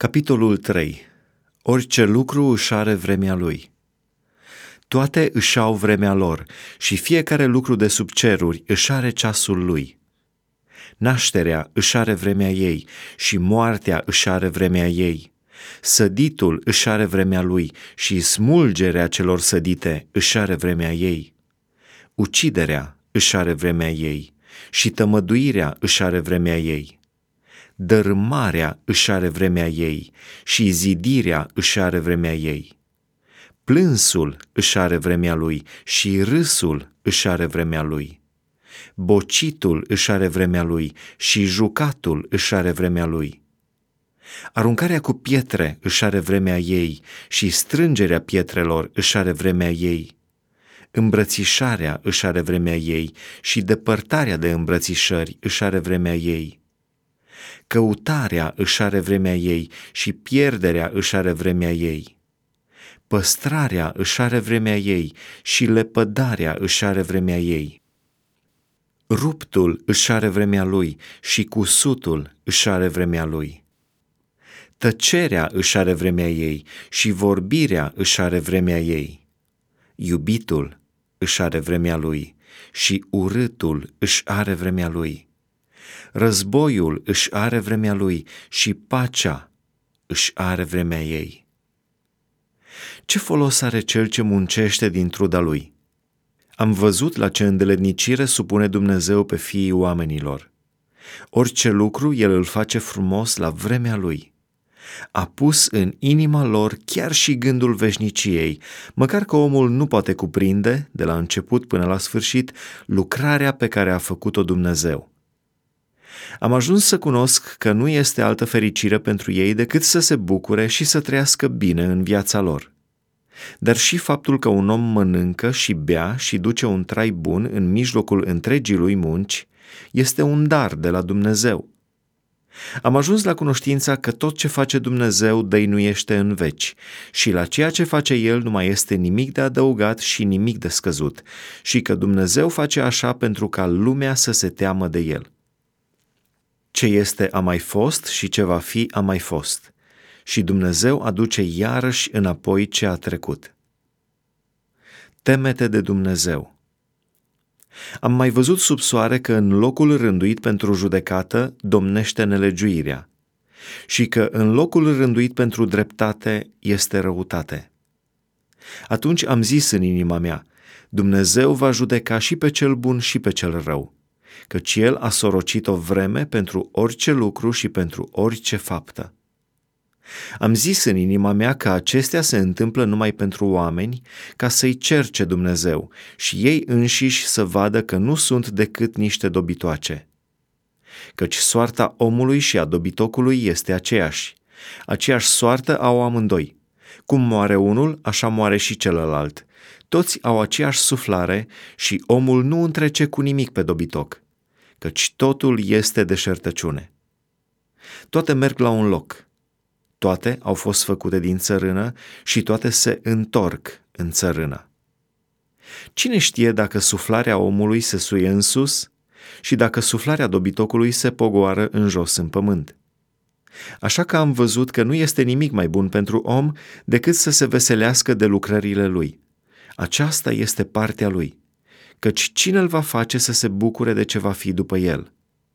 Capitolul 3. Orice lucru își are vremea lui. Toate își au vremea lor și fiecare lucru de sub ceruri își are ceasul lui. Nașterea își are vremea ei și moartea își are vremea ei. Săditul își are vremea lui și smulgerea celor sădite își are vremea ei. Uciderea își are vremea ei și tămăduirea își are vremea ei dărâmarea își are vremea ei și zidirea își are vremea ei. Plânsul își are vremea lui și râsul își are vremea lui. Bocitul își are vremea lui și jucatul își are vremea lui. Aruncarea cu pietre își are vremea ei și strângerea pietrelor își are vremea ei. Îmbrățișarea își are vremea ei și depărtarea de îmbrățișări își are vremea ei Căutarea își are vremea ei și pierderea își are vremea ei. Păstrarea își are vremea ei și lepădarea își are vremea ei. Ruptul își are vremea lui și cusutul își are vremea lui. Tăcerea își are vremea ei și vorbirea își are vremea ei. Iubitul își are vremea lui și urâtul își are vremea lui Războiul își are vremea lui și pacea își are vremea ei. Ce folos are cel ce muncește din truda lui? Am văzut la ce îndeletnicire supune Dumnezeu pe fiii oamenilor. Orice lucru el îl face frumos la vremea lui. A pus în inima lor chiar și gândul veșniciei, măcar că omul nu poate cuprinde, de la început până la sfârșit, lucrarea pe care a făcut-o Dumnezeu. Am ajuns să cunosc că nu este altă fericire pentru ei decât să se bucure și să trăiască bine în viața lor. Dar și faptul că un om mănâncă și bea și duce un trai bun în mijlocul întregii lui munci este un dar de la Dumnezeu. Am ajuns la cunoștința că tot ce face Dumnezeu dăinuiește în veci și la ceea ce face El nu mai este nimic de adăugat și nimic de scăzut și că Dumnezeu face așa pentru ca lumea să se teamă de El. Ce este a mai fost și ce va fi a mai fost. Și Dumnezeu aduce iarăși înapoi ce a trecut. Temete de Dumnezeu. Am mai văzut sub soare că în locul rânduit pentru judecată domnește nelegiuirea și că în locul rânduit pentru dreptate este răutate. Atunci am zis în inima mea, Dumnezeu va judeca și pe cel bun și pe cel rău căci El a sorocit o vreme pentru orice lucru și pentru orice faptă. Am zis în inima mea că acestea se întâmplă numai pentru oameni, ca să-i cerce Dumnezeu și ei înșiși să vadă că nu sunt decât niște dobitoace. Căci soarta omului și a dobitocului este aceeași. Aceeași soartă au amândoi. Cum moare unul, așa moare și celălalt. Toți au aceeași suflare și omul nu întrece cu nimic pe dobitoc căci totul este deșertăciune. Toate merg la un loc. Toate au fost făcute din țărână și toate se întorc în țărână. Cine știe dacă suflarea omului se suie în sus și dacă suflarea dobitocului se pogoară în jos în pământ? Așa că am văzut că nu este nimic mai bun pentru om decât să se veselească de lucrările lui. Aceasta este partea lui căci cine îl va face să se bucure de ce va fi după el?